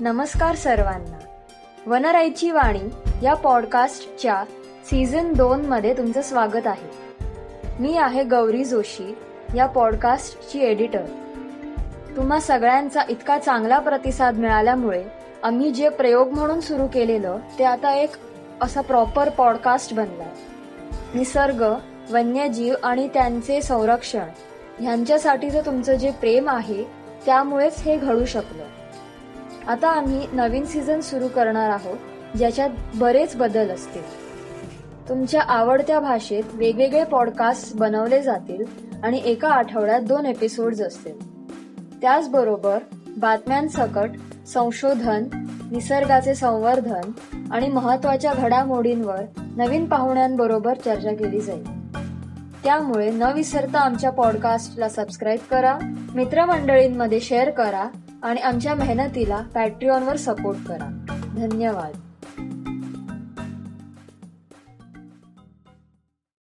नमस्कार सर्वांना. वनराईची वाणी या पॉडकास्टच्या सीझन दोन मध्ये तुमचं स्वागत आहे. मी आहे गौरी जोशी या पॉडकास्टची एडिटर. तुम्हा सगळ्यांचा इतका चांगला प्रतिसाद मिळाल्यामुळे आम्ही जे प्रयोग म्हणून सुरू केलेलं ते आता एक असा प्रॉपर पॉडकास्ट बनला निसर्ग वन्यजीव आणि त्यांचे संरक्षण ह्यांच्यासाठीचं तुमचं जे प्रेम आहे त्यामुळेच हे घडू शकलं. आता आम्ही नवीन सीझन सुरू करणार आहोत ज्याच्यात बरेच बदल असतील. तुमच्या आवडत्या भाषेत वेगवेगळे पॉडकास्ट बनवले जातील आणि एका आठवड्यात दोन एपिसोड्स असतील. त्याचबरोबर बातम्यांसकट संशोधन निसर्गाचे संवर्धन आणि महत्त्वाच्या घडामोडींवर नवीन पाहुण्यांबरोबर चर्चा केली जाईल. त्यामुळे न विसरता आमच्या पॉडकास्टला सबस्क्राईब करा मित्रमंडळींमध्ये शेअर करा आणि आमच्या मेहनतीला पॅट्रिऑनवर सपोर्ट करा. धन्यवाद.